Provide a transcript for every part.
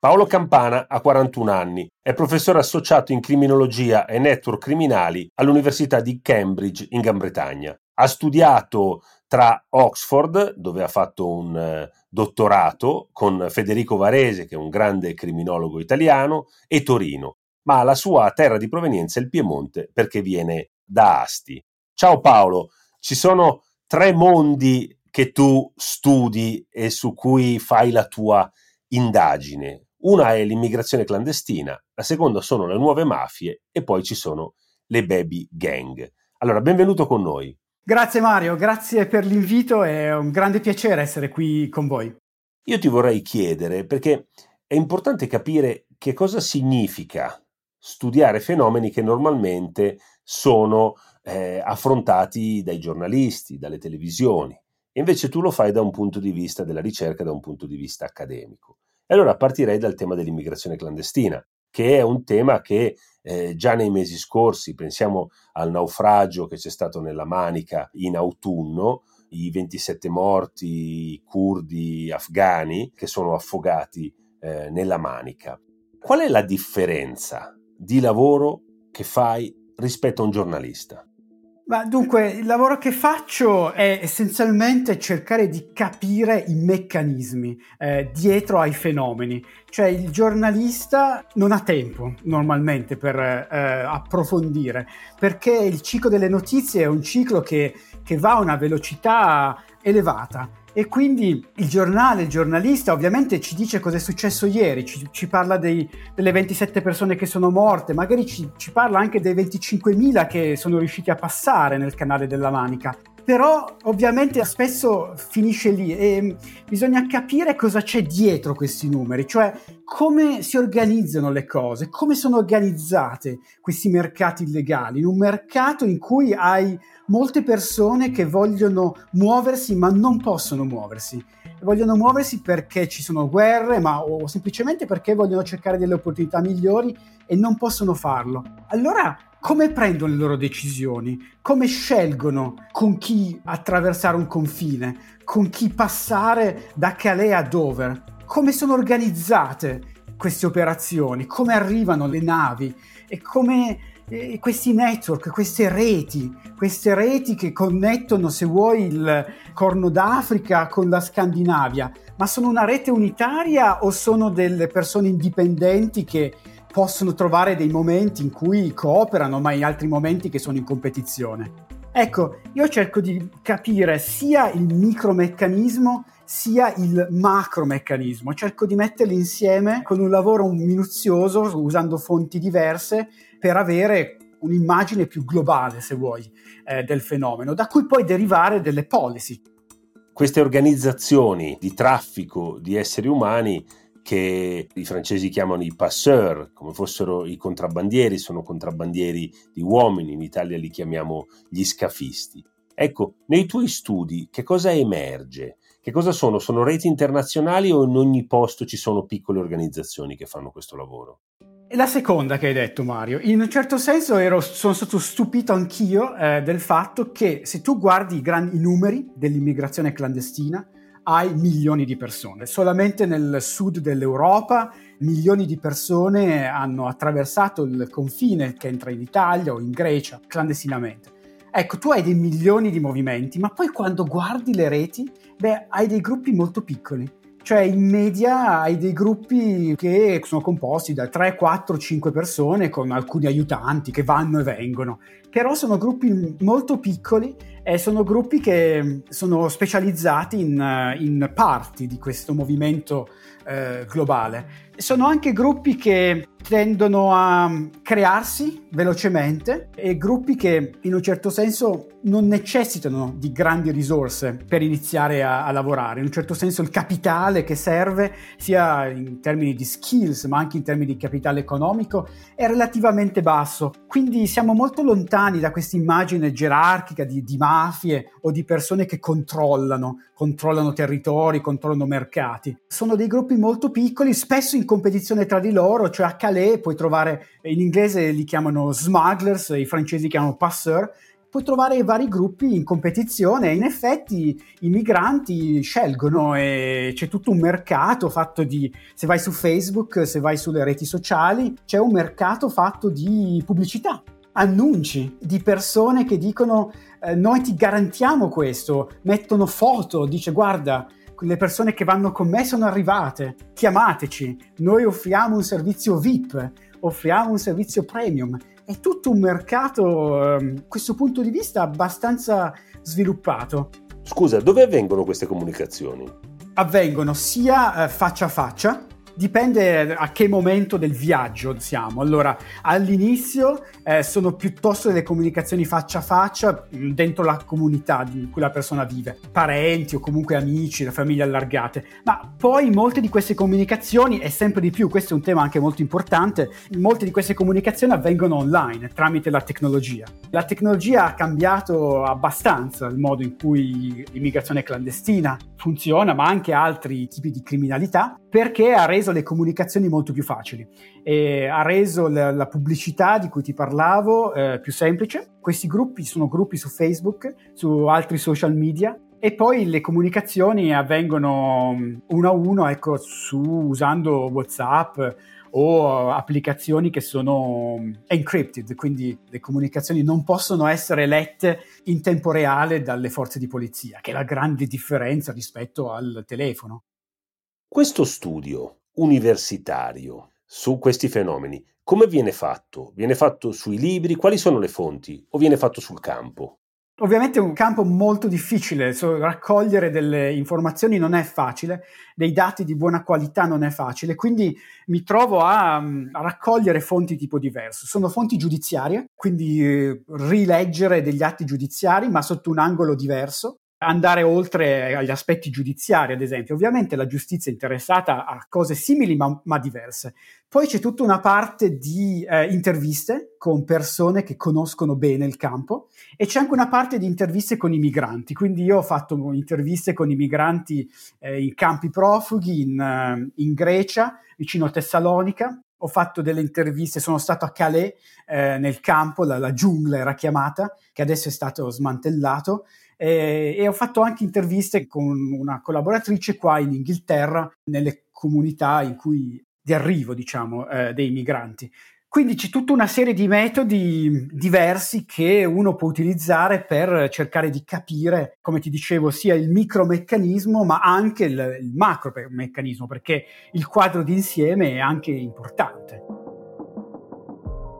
Paolo Campana ha 41 anni, è professore associato in criminologia e network criminali all'Università di Cambridge in Gran Bretagna. Ha studiato tra Oxford, dove ha fatto un eh, dottorato, con Federico Varese, che è un grande criminologo italiano, e Torino, ma la sua terra di provenienza è il Piemonte perché viene da Asti. Ciao Paolo, ci sono tre mondi che tu studi e su cui fai la tua indagine. Una è l'immigrazione clandestina, la seconda sono le nuove mafie e poi ci sono le baby gang. Allora, benvenuto con noi. Grazie Mario, grazie per l'invito, è un grande piacere essere qui con voi. Io ti vorrei chiedere, perché è importante capire che cosa significa studiare fenomeni che normalmente sono eh, affrontati dai giornalisti, dalle televisioni. Invece tu lo fai da un punto di vista della ricerca, da un punto di vista accademico. E allora partirei dal tema dell'immigrazione clandestina, che è un tema che eh, già nei mesi scorsi, pensiamo al naufragio che c'è stato nella Manica in autunno, i 27 morti curdi afghani che sono affogati eh, nella Manica. Qual è la differenza di lavoro che fai rispetto a un giornalista? Ma dunque, il lavoro che faccio è essenzialmente cercare di capire i meccanismi eh, dietro ai fenomeni. Cioè il giornalista non ha tempo normalmente per eh, approfondire, perché il ciclo delle notizie è un ciclo che, che va a una velocità elevata e quindi il giornale, il giornalista ovviamente ci dice cosa è successo ieri, ci, ci parla dei, delle 27 persone che sono morte, magari ci, ci parla anche dei 25.000 che sono riusciti a passare nel canale della Manica. Però ovviamente spesso finisce lì e bisogna capire cosa c'è dietro questi numeri, cioè come si organizzano le cose, come sono organizzate questi mercati illegali, in un mercato in cui hai molte persone che vogliono muoversi ma non possono muoversi. Vogliono muoversi perché ci sono guerre, ma o semplicemente perché vogliono cercare delle opportunità migliori e non possono farlo. Allora, come prendono le loro decisioni? Come scelgono con chi attraversare un confine? Con chi passare da Calais a Dover? Come sono organizzate queste operazioni? Come arrivano le navi? E come eh, questi network, queste reti, queste reti che connettono, se vuoi, il Corno d'Africa con la Scandinavia, ma sono una rete unitaria o sono delle persone indipendenti che possono trovare dei momenti in cui cooperano, ma in altri momenti che sono in competizione? Ecco, io cerco di capire sia il micromeccanismo sia il macromeccanismo, cerco di metterli insieme con un lavoro minuzioso, usando fonti diverse, per avere un'immagine più globale, se vuoi, eh, del fenomeno, da cui poi derivare delle policy. Queste organizzazioni di traffico di esseri umani che i francesi chiamano i passeur, come fossero i contrabbandieri, sono contrabbandieri di uomini, in Italia li chiamiamo gli scafisti. Ecco, nei tuoi studi che cosa emerge? Che cosa sono? Sono reti internazionali o in ogni posto ci sono piccole organizzazioni che fanno questo lavoro? La seconda che hai detto Mario, in un certo senso ero, sono stato stupito anch'io eh, del fatto che se tu guardi i, grandi, numeri dell'immigrazione clandestina, hai milioni di persone. Solamente nel sud dell'Europa milioni di persone hanno attraversato il confine che entra in Italia o in Grecia clandestinamente. Ecco, tu hai dei milioni di movimenti, ma poi quando guardi le reti, beh, hai dei gruppi molto piccoli cioè in media hai dei gruppi che sono composti da 3, 4, 5 persone con alcuni aiutanti che vanno e vengono, però sono gruppi molto piccoli e sono gruppi che sono specializzati in, in parti di questo movimento eh, globale. Sono anche gruppi che tendono a crearsi velocemente e gruppi che in un certo senso non necessitano di grandi risorse per iniziare a, a, lavorare. In un certo senso il capitale che serve, sia in termini di skills ma anche in termini di capitale economico, è relativamente basso. Quindi siamo molto lontani da questa immagine gerarchica di, di mafie o di persone che controllano, controllano territori, controllano mercati. Sono dei gruppi molto piccoli, spesso in competizione tra di loro, cioè a Calais puoi trovare, in inglese li chiamano smugglers, i francesi chiamano passeur, puoi trovare vari gruppi in competizione e in effetti i migranti scelgono e c'è tutto un mercato fatto di, se vai su Facebook, se vai sulle reti sociali, c'è un mercato fatto di pubblicità, annunci di persone che dicono eh, noi ti garantiamo questo, mettono foto, dice guarda le persone che vanno con me sono arrivate, chiamateci, noi offriamo un servizio VIP, offriamo un servizio premium è tutto un mercato, ehm, questo punto di vista, abbastanza sviluppato. Scusa, dove avvengono queste comunicazioni? Avvengono sia eh, faccia a faccia, Dipende a che momento del viaggio siamo. Allora, all'inizio eh, sono piuttosto delle comunicazioni faccia a faccia mm, dentro la comunità in cui la persona vive, parenti o comunque amici, la famiglia allargate, ma poi molte di queste comunicazioni, e sempre di più, questo è un tema anche molto importante, molte di queste comunicazioni avvengono online tramite la tecnologia. La tecnologia ha cambiato abbastanza il modo in cui l'immigrazione clandestina funziona, ma anche altri tipi di criminalità, perché ha reso le comunicazioni molto più facili e ha reso la, la pubblicità di cui ti parlavo eh, più semplice. Questi gruppi sono gruppi su Facebook, su altri social media e poi le comunicazioni avvengono mm, uno a uno, ecco, su, usando WhatsApp o applicazioni che sono mm, encrypted, quindi le comunicazioni non possono essere lette in tempo reale dalle forze di polizia, che è la grande differenza rispetto al telefono. Questo studio universitario su questi fenomeni, come viene fatto? Viene fatto sui libri? Quali sono le fonti? O viene fatto sul campo? Ovviamente è un campo molto difficile, raccogliere delle informazioni non è facile, dei dati di buona qualità non è facile, quindi mi trovo a, a raccogliere fonti tipo diverso. Sono fonti giudiziarie, quindi eh, rileggere degli atti giudiziari ma sotto un angolo diverso andare oltre agli aspetti giudiziari, ad esempio. Ovviamente la giustizia è interessata a cose simili ma, ma diverse. Poi c'è tutta una parte di eh, interviste con persone che conoscono bene il campo e c'è anche una parte di interviste con i migranti. Quindi io ho fatto interviste con i migranti eh, in campi profughi in, uh, in Grecia, vicino a Tessalonica, ho fatto delle interviste, sono stato a Calais, eh, nel campo, la, la, giungla era chiamata, che adesso è stato smantellato, eh, e ho fatto anche interviste con una collaboratrice qua in Inghilterra, nelle comunità in cui di arrivo, diciamo, eh, dei migranti. Quindi c'è tutta una serie di metodi diversi che uno può utilizzare per cercare di capire, come ti dicevo, sia il micromeccanismo ma anche il, il macromeccanismo, perché il quadro d'insieme è anche importante.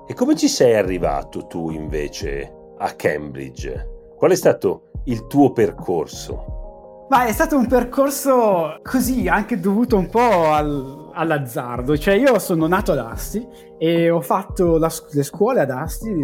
E come ci sei arrivato tu invece a Cambridge? Qual è stato il tuo percorso? Ma è stato un percorso così, anche dovuto un po' al, all'azzardo. Cioè, io sono nato ad Asti e ho fatto la, le scuole ad Asti,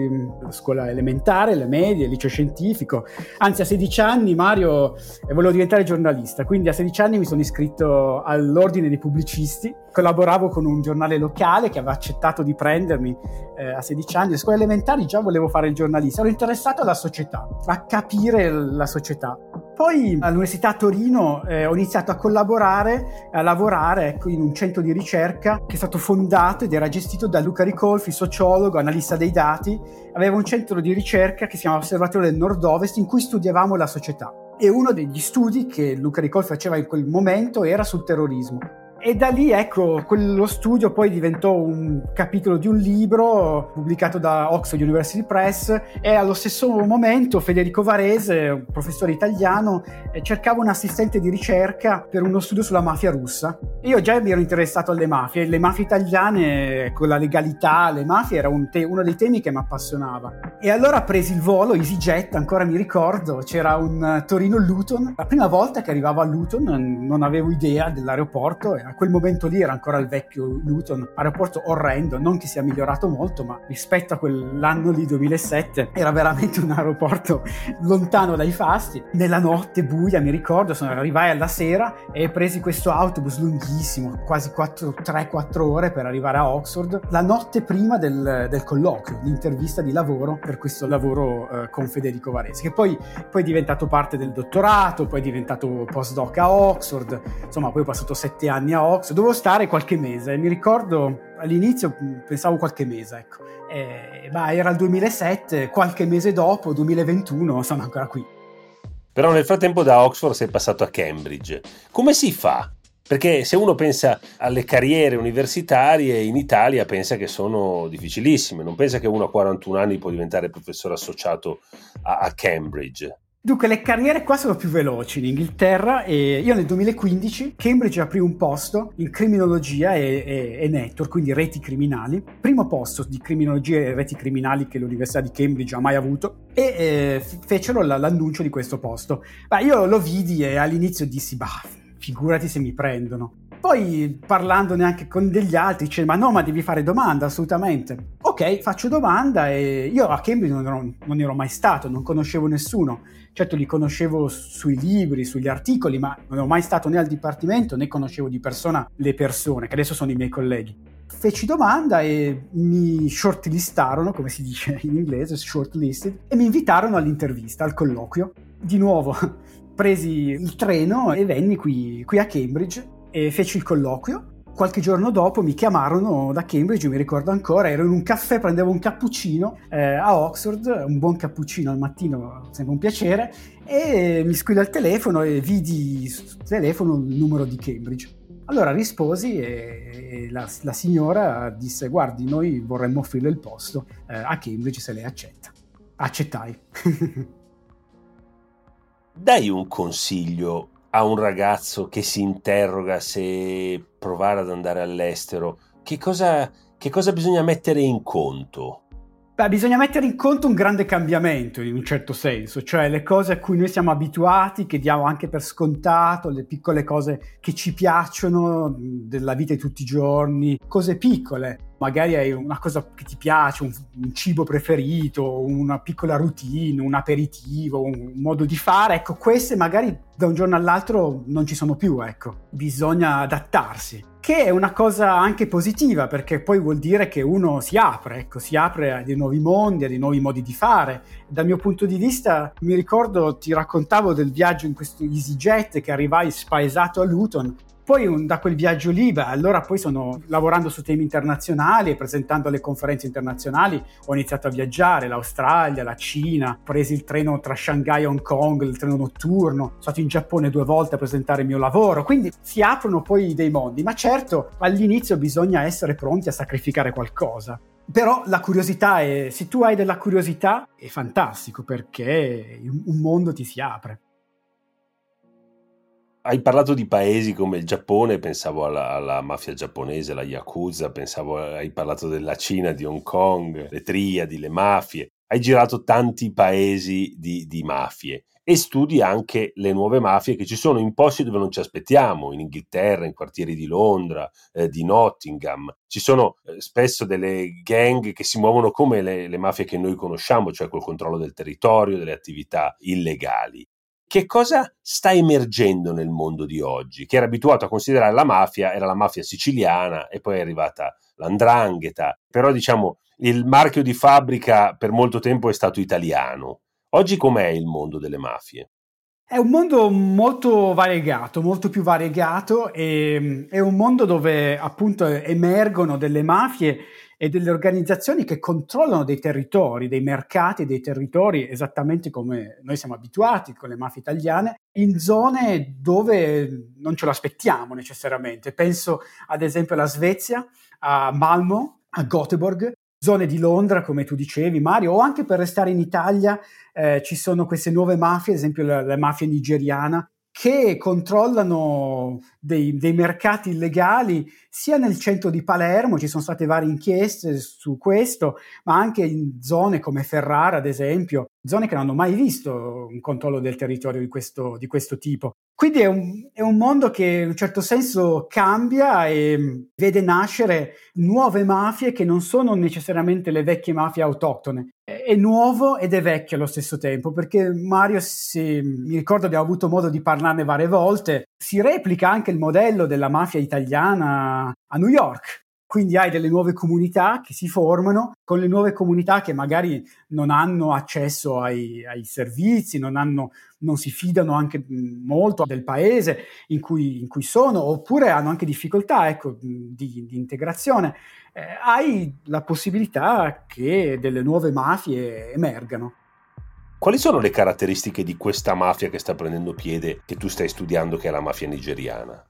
la scuola elementare, le medie, il liceo scientifico. Anzi, a 16 anni Mario eh, volevo diventare giornalista, quindi a 16 anni mi sono iscritto all'ordine dei pubblicisti. Collaboravo con un giornale locale che aveva accettato di prendermi eh, a 16 anni. A scuole elementari già volevo fare il giornalista, ero interessato alla società, a capire la società. Poi all'Università Torino eh, ho iniziato a collaborare, a lavorare ecco, in un centro di ricerca che è stato fondato ed era gestito da Luca Ricolfi, sociologo, analista dei dati, aveva un centro di ricerca che si chiama Osservatorio del Nord-Ovest in cui studiavamo la società. E uno degli studi che Luca Ricolfi faceva in quel momento era sul terrorismo. E da lì, ecco, quello studio poi diventò un capitolo di un libro pubblicato da Oxford University Press e allo stesso momento Federico Varese, un professore italiano, eh, cercava un assistente di ricerca per uno studio sulla mafia russa. Io già mi ero interessato alle mafie, le mafie italiane con la legalità, le mafie era un te- uno dei temi che mi appassionava. E allora presi il volo, EasyJet, ancora mi ricordo, c'era un Torino-Luton. La prima volta che arrivavo a Luton non avevo idea dell'aeroporto, era quel momento lì era ancora il vecchio Luton, aeroporto orrendo, non che sia migliorato molto, ma rispetto a quell'anno lì 2007 era veramente un aeroporto lontano dai fasti. Nella notte buia, mi ricordo, sono arrivai alla sera e presi questo autobus lunghissimo, quasi 3-4 ore per arrivare a Oxford, la notte prima del, del colloquio, l'intervista di lavoro per questo lavoro eh, con Federico Varese, che poi, poi, è diventato parte del dottorato, poi è diventato postdoc a Oxford, insomma poi ho passato sette anni a Oxford, dovevo stare qualche mese, mi ricordo all'inizio pensavo qualche mese, ecco, eh, ma era il 2007, qualche mese dopo, 2021, sono ancora qui. Però nel frattempo da Oxford sei passato a Cambridge. Come si fa perché se uno pensa alle carriere universitarie in Italia pensa che sono difficilissime, non pensa che uno a 41 anni può diventare professore associato a, a Cambridge. Dunque, le carriere qua sono più veloci in Inghilterra e io nel 2015 Cambridge aprì un posto in criminologia e, e, e, network, quindi reti criminali. Primo posto di criminologia e reti criminali che l'Università di Cambridge ha mai avuto e eh, fecero l'annuncio di questo posto. Beh, io lo vidi e all'inizio dissi, bah, figurati se mi prendono. Poi parlandone anche con degli altri, dice: Ma no, ma devi fare domanda, assolutamente. Ok, faccio domanda e io a Cambridge non ero, non ero mai stato, non conoscevo nessuno. Certo, li conoscevo sui libri, sugli articoli, ma non ero mai stato né al dipartimento né conoscevo di persona le persone, che adesso sono i miei colleghi. Feci domanda e mi shortlistarono, come si dice in inglese, shortlisted, e mi invitarono all'intervista, al colloquio. Di nuovo, presi il treno e venni qui, qui a Cambridge e feci il colloquio qualche giorno dopo mi chiamarono da Cambridge, mi ricordo ancora, ero in un caffè, prendevo un cappuccino eh, a Oxford, un buon cappuccino al mattino, sempre un piacere, e mi squilla il telefono e vidi sul telefono il numero di Cambridge. Allora risposi e, e la, la, signora disse guardi noi vorremmo offrirle il posto eh, a Cambridge se lei accetta. Accettai. Dai un consiglio a un ragazzo che si interroga se provare ad andare all'estero. Che cosa, che cosa bisogna mettere in conto? Beh, bisogna mettere in conto un grande cambiamento in un certo senso, cioè le cose a cui noi siamo abituati, che diamo anche per scontato, le piccole cose che ci piacciono della vita di tutti i giorni, cose piccole magari hai una cosa che ti piace, un, un, cibo preferito, una piccola routine, un aperitivo, un modo di fare, ecco, queste magari da un giorno all'altro non ci sono più, ecco, bisogna adattarsi. Che è una cosa anche positiva perché poi vuol dire che uno si apre, ecco, si apre a dei nuovi mondi, a dei nuovi modi di fare. Dal mio punto di vista, mi ricordo, ti raccontavo del viaggio in questo EasyJet che arrivai spaesato a Luton poi un, da quel viaggio lì, beh, allora poi sono lavorando su temi internazionali e presentando alle conferenze internazionali, ho iniziato a viaggiare, l'Australia, la Cina, ho preso il treno tra Shanghai e Hong Kong, il treno notturno, sono stato in Giappone due volte a presentare il mio lavoro, quindi si aprono poi dei mondi, ma certo all'inizio bisogna essere pronti a sacrificare qualcosa. Però la curiosità è, se tu hai della curiosità, è fantastico perché un mondo ti si apre hai parlato di paesi come il Giappone, pensavo alla, alla, mafia giapponese, la Yakuza, pensavo, hai parlato della Cina, di Hong Kong, le triadi, le mafie. Hai girato tanti paesi di, di mafie e studi anche le nuove mafie che ci sono in posti dove non ci aspettiamo, in Inghilterra, in quartieri di Londra, eh, di Nottingham. Ci sono eh, spesso delle gang che si muovono come le, le mafie che noi conosciamo, cioè col controllo del territorio, delle attività illegali che cosa sta emergendo nel mondo di oggi? Che era abituato a considerare la mafia, era la mafia siciliana e poi è arrivata l'andrangheta, però diciamo il marchio di fabbrica per molto tempo è stato italiano. Oggi com'è il mondo delle mafie? È un mondo molto variegato, molto più variegato e è un mondo dove appunto emergono delle mafie e delle organizzazioni che controllano dei territori, dei mercati dei territori, esattamente come noi siamo abituati con le mafie italiane, in zone dove non ce lo aspettiamo necessariamente. Penso ad esempio alla Svezia, a Malmo, a Göteborg, zone di Londra, come tu dicevi, Mario, o anche per restare in Italia eh, ci sono queste nuove mafie, ad esempio la, la mafia nigeriana, che controllano dei, dei, mercati illegali sia nel centro di Palermo, ci sono state varie inchieste su questo, ma anche in zone come Ferrara, ad esempio, zone che non hanno mai visto un controllo del territorio di questo, di questo tipo. Quindi è un, è un, mondo che in un certo senso cambia e vede nascere nuove mafie che non sono necessariamente le vecchie mafie autoctone. È nuovo ed è vecchio allo stesso tempo, perché Mario, se mi ricordo abbiamo avuto modo di parlarne varie volte, si replica anche il modello della mafia italiana a New York, quindi hai delle nuove comunità che si formano con le nuove comunità che magari non hanno accesso ai, ai servizi, non, hanno, non, si fidano anche molto del paese in cui, in cui sono, oppure hanno anche difficoltà ecco, di, di, integrazione. Eh, hai la possibilità che delle nuove mafie emergano. Quali sono le caratteristiche di questa mafia che sta prendendo piede, che tu stai studiando, che è la mafia nigeriana?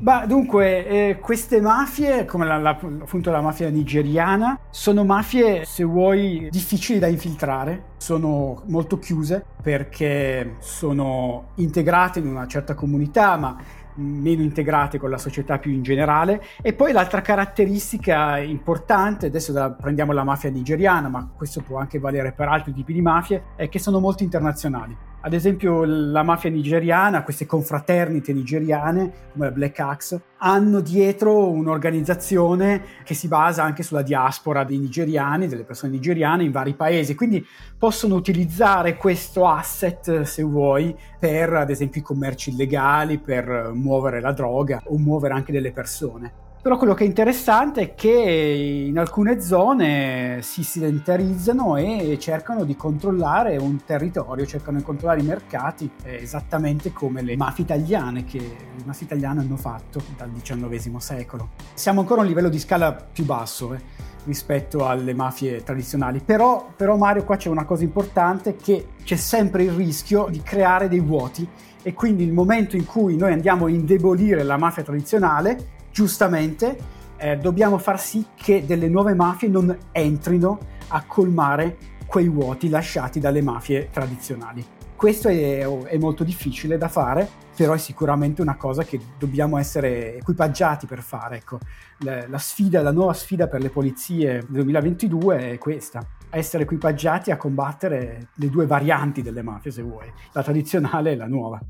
Bah, dunque, eh, queste mafie, come la, la, appunto la mafia nigeriana, sono mafie, se vuoi, difficili da infiltrare, sono molto chiuse perché sono integrate in una certa comunità, ma meno integrate con la società più in generale. E poi l'altra caratteristica importante, adesso la, prendiamo la mafia nigeriana, ma questo può anche valere per altri tipi di mafie, è che sono molto internazionali. Ad esempio la mafia nigeriana, queste confraternite nigeriane come la Black Axe, hanno dietro un'organizzazione che si basa anche sulla diaspora dei nigeriani, delle persone nigeriane in vari paesi, quindi possono utilizzare questo asset, se vuoi, per ad esempio i commerci illegali, per muovere la droga o muovere anche delle persone. Però quello che è interessante è che in alcune zone si sedentarizzano e cercano di controllare un territorio, cercano di controllare i mercati, esattamente come le mafie italiane che le mafie italiane hanno fatto dal XIX secolo. Siamo ancora a un livello di scala più basso eh, rispetto alle mafie tradizionali, però, però Mario qua c'è una cosa importante che c'è sempre il rischio di creare dei vuoti e quindi il momento in cui noi andiamo a indebolire la mafia tradizionale giustamente eh, dobbiamo far sì che delle nuove mafie non entrino a colmare quei vuoti lasciati dalle mafie tradizionali. Questo è, è, molto difficile da fare, però è sicuramente una cosa che dobbiamo essere equipaggiati per fare. Ecco, la, la, sfida, la nuova sfida per le polizie del 2022 è questa, essere equipaggiati a combattere le due varianti delle mafie, se vuoi, la tradizionale e la nuova.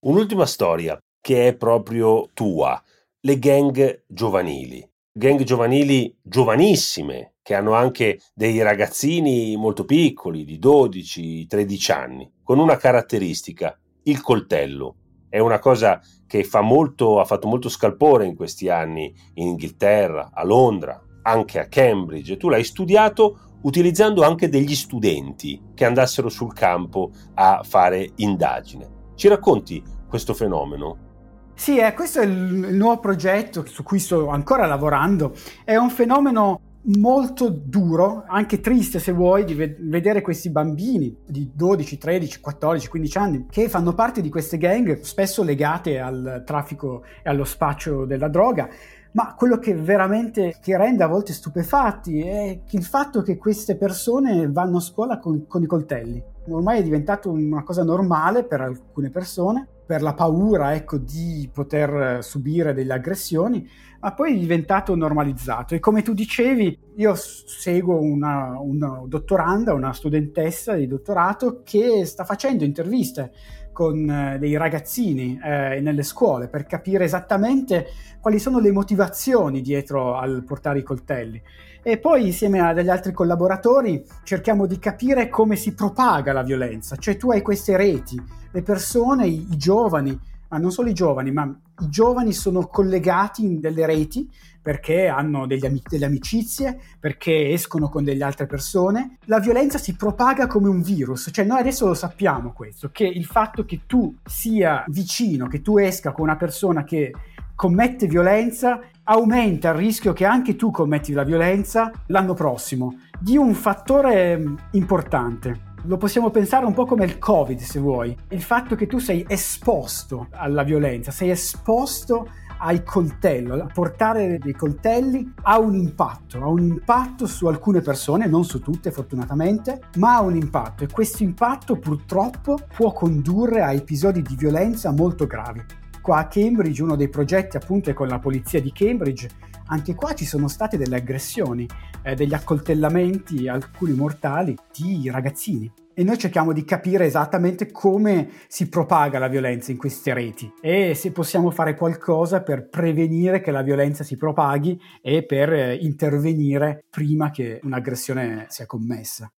Un'ultima storia che è proprio tua, le gang giovanili. Gang giovanili giovanissime, che hanno anche dei ragazzini molto piccoli, di 12-13 anni, con una caratteristica, il coltello. È una cosa che fa molto, ha fatto molto scalpore in questi anni in Inghilterra, a Londra, anche a Cambridge. Tu l'hai studiato utilizzando anche degli studenti che andassero sul campo a fare indagine. Ci racconti questo fenomeno? Sì, eh, questo è il, il nuovo progetto su cui sto ancora lavorando. È un fenomeno molto duro, anche triste se vuoi, di ved- vedere questi bambini di 12, 13, 14, 15 anni che fanno parte di queste gang spesso legate al traffico e allo spaccio della droga. Ma quello che veramente ti rende a volte stupefatti è il fatto che queste persone vanno a scuola con, con i coltelli. Ormai è diventato una cosa normale per alcune persone per la paura ecco, di poter subire delle aggressioni, ma poi è diventato normalizzato. E come tu dicevi, io seguo una, una dottoranda, una studentessa di dottorato che sta facendo interviste con eh, dei ragazzini eh, nelle scuole per capire esattamente quali sono le motivazioni dietro al portare i coltelli. E poi insieme a degli altri collaboratori cerchiamo di capire come si propaga la violenza, cioè tu hai queste reti le persone, i, i giovani, ma non solo i giovani, ma i giovani sono collegati in delle reti perché hanno am- delle amicizie, perché escono con delle altre persone. La violenza si propaga come un virus, cioè noi adesso lo sappiamo questo, che il fatto che tu sia vicino, che tu esca con una persona che commette violenza aumenta il rischio che anche tu commetti la violenza l'anno prossimo, di un fattore mm, importante. Lo possiamo pensare un po' come il Covid, se vuoi. Il fatto che tu sei esposto alla violenza, sei esposto ai coltelli, a portare dei coltelli ha un impatto, ha un impatto su alcune persone, non su tutte fortunatamente, ma ha un impatto e questo impatto purtroppo può condurre a episodi di violenza molto gravi. Qua a Cambridge uno dei progetti appunto è con la polizia di Cambridge Anche qua ci sono state delle aggressioni, eh, degli accoltellamenti, alcuni mortali, di ragazzini. E noi cerchiamo di capire esattamente come si propaga la violenza in queste reti e se possiamo fare qualcosa per prevenire che la violenza si propaghi e per eh, intervenire prima che un'aggressione sia commessa.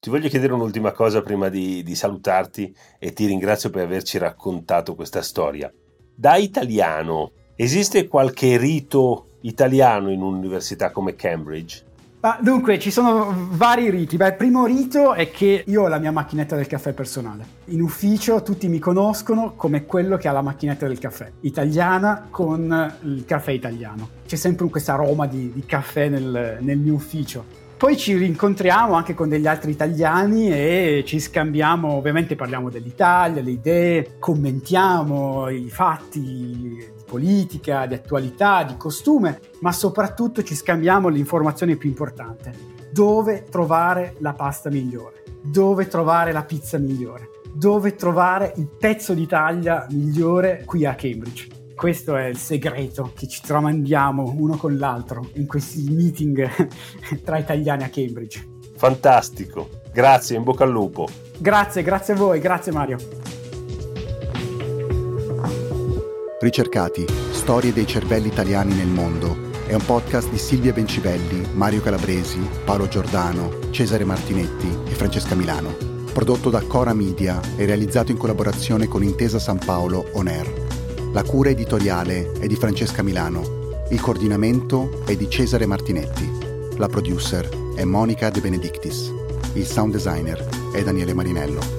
Ti voglio chiedere un'ultima cosa prima di, di, salutarti e ti ringrazio per averci raccontato questa storia. Da italiano, esiste qualche rito italiano in un'università come Cambridge? Ah, dunque, ci sono vari riti. Beh, il primo rito è che io ho la mia macchinetta del caffè personale. In ufficio tutti mi conoscono come quello che ha la macchinetta del caffè, italiana con il caffè italiano. C'è sempre questa aroma di, di caffè nel, nel mio ufficio. Poi ci rincontriamo anche con degli altri italiani e ci scambiamo, ovviamente parliamo dell'Italia, le idee, commentiamo i fatti di politica, di attualità, di costume, ma soprattutto ci scambiamo l'informazione più importante. Dove trovare la pasta migliore? Dove trovare la pizza migliore? Dove trovare il pezzo d'Italia migliore qui a Cambridge? Questo è il segreto che ci tramandiamo uno con l'altro in questi meeting tra italiani a Cambridge. Fantastico, grazie, in bocca al lupo. Grazie, grazie a voi, grazie Mario. Ricercati, storie dei cervelli italiani nel mondo è un podcast di Silvia Bencibelli, Mario Calabresi, Paolo Giordano, Cesare Martinetti e Francesca Milano. Prodotto da Cora Media e realizzato in collaborazione con Intesa San Paolo On Air. La cura editoriale è di Francesca Milano, il coordinamento è di Cesare Martinetti, la producer è Monica De Benedictis, il sound designer è Daniele Marinello.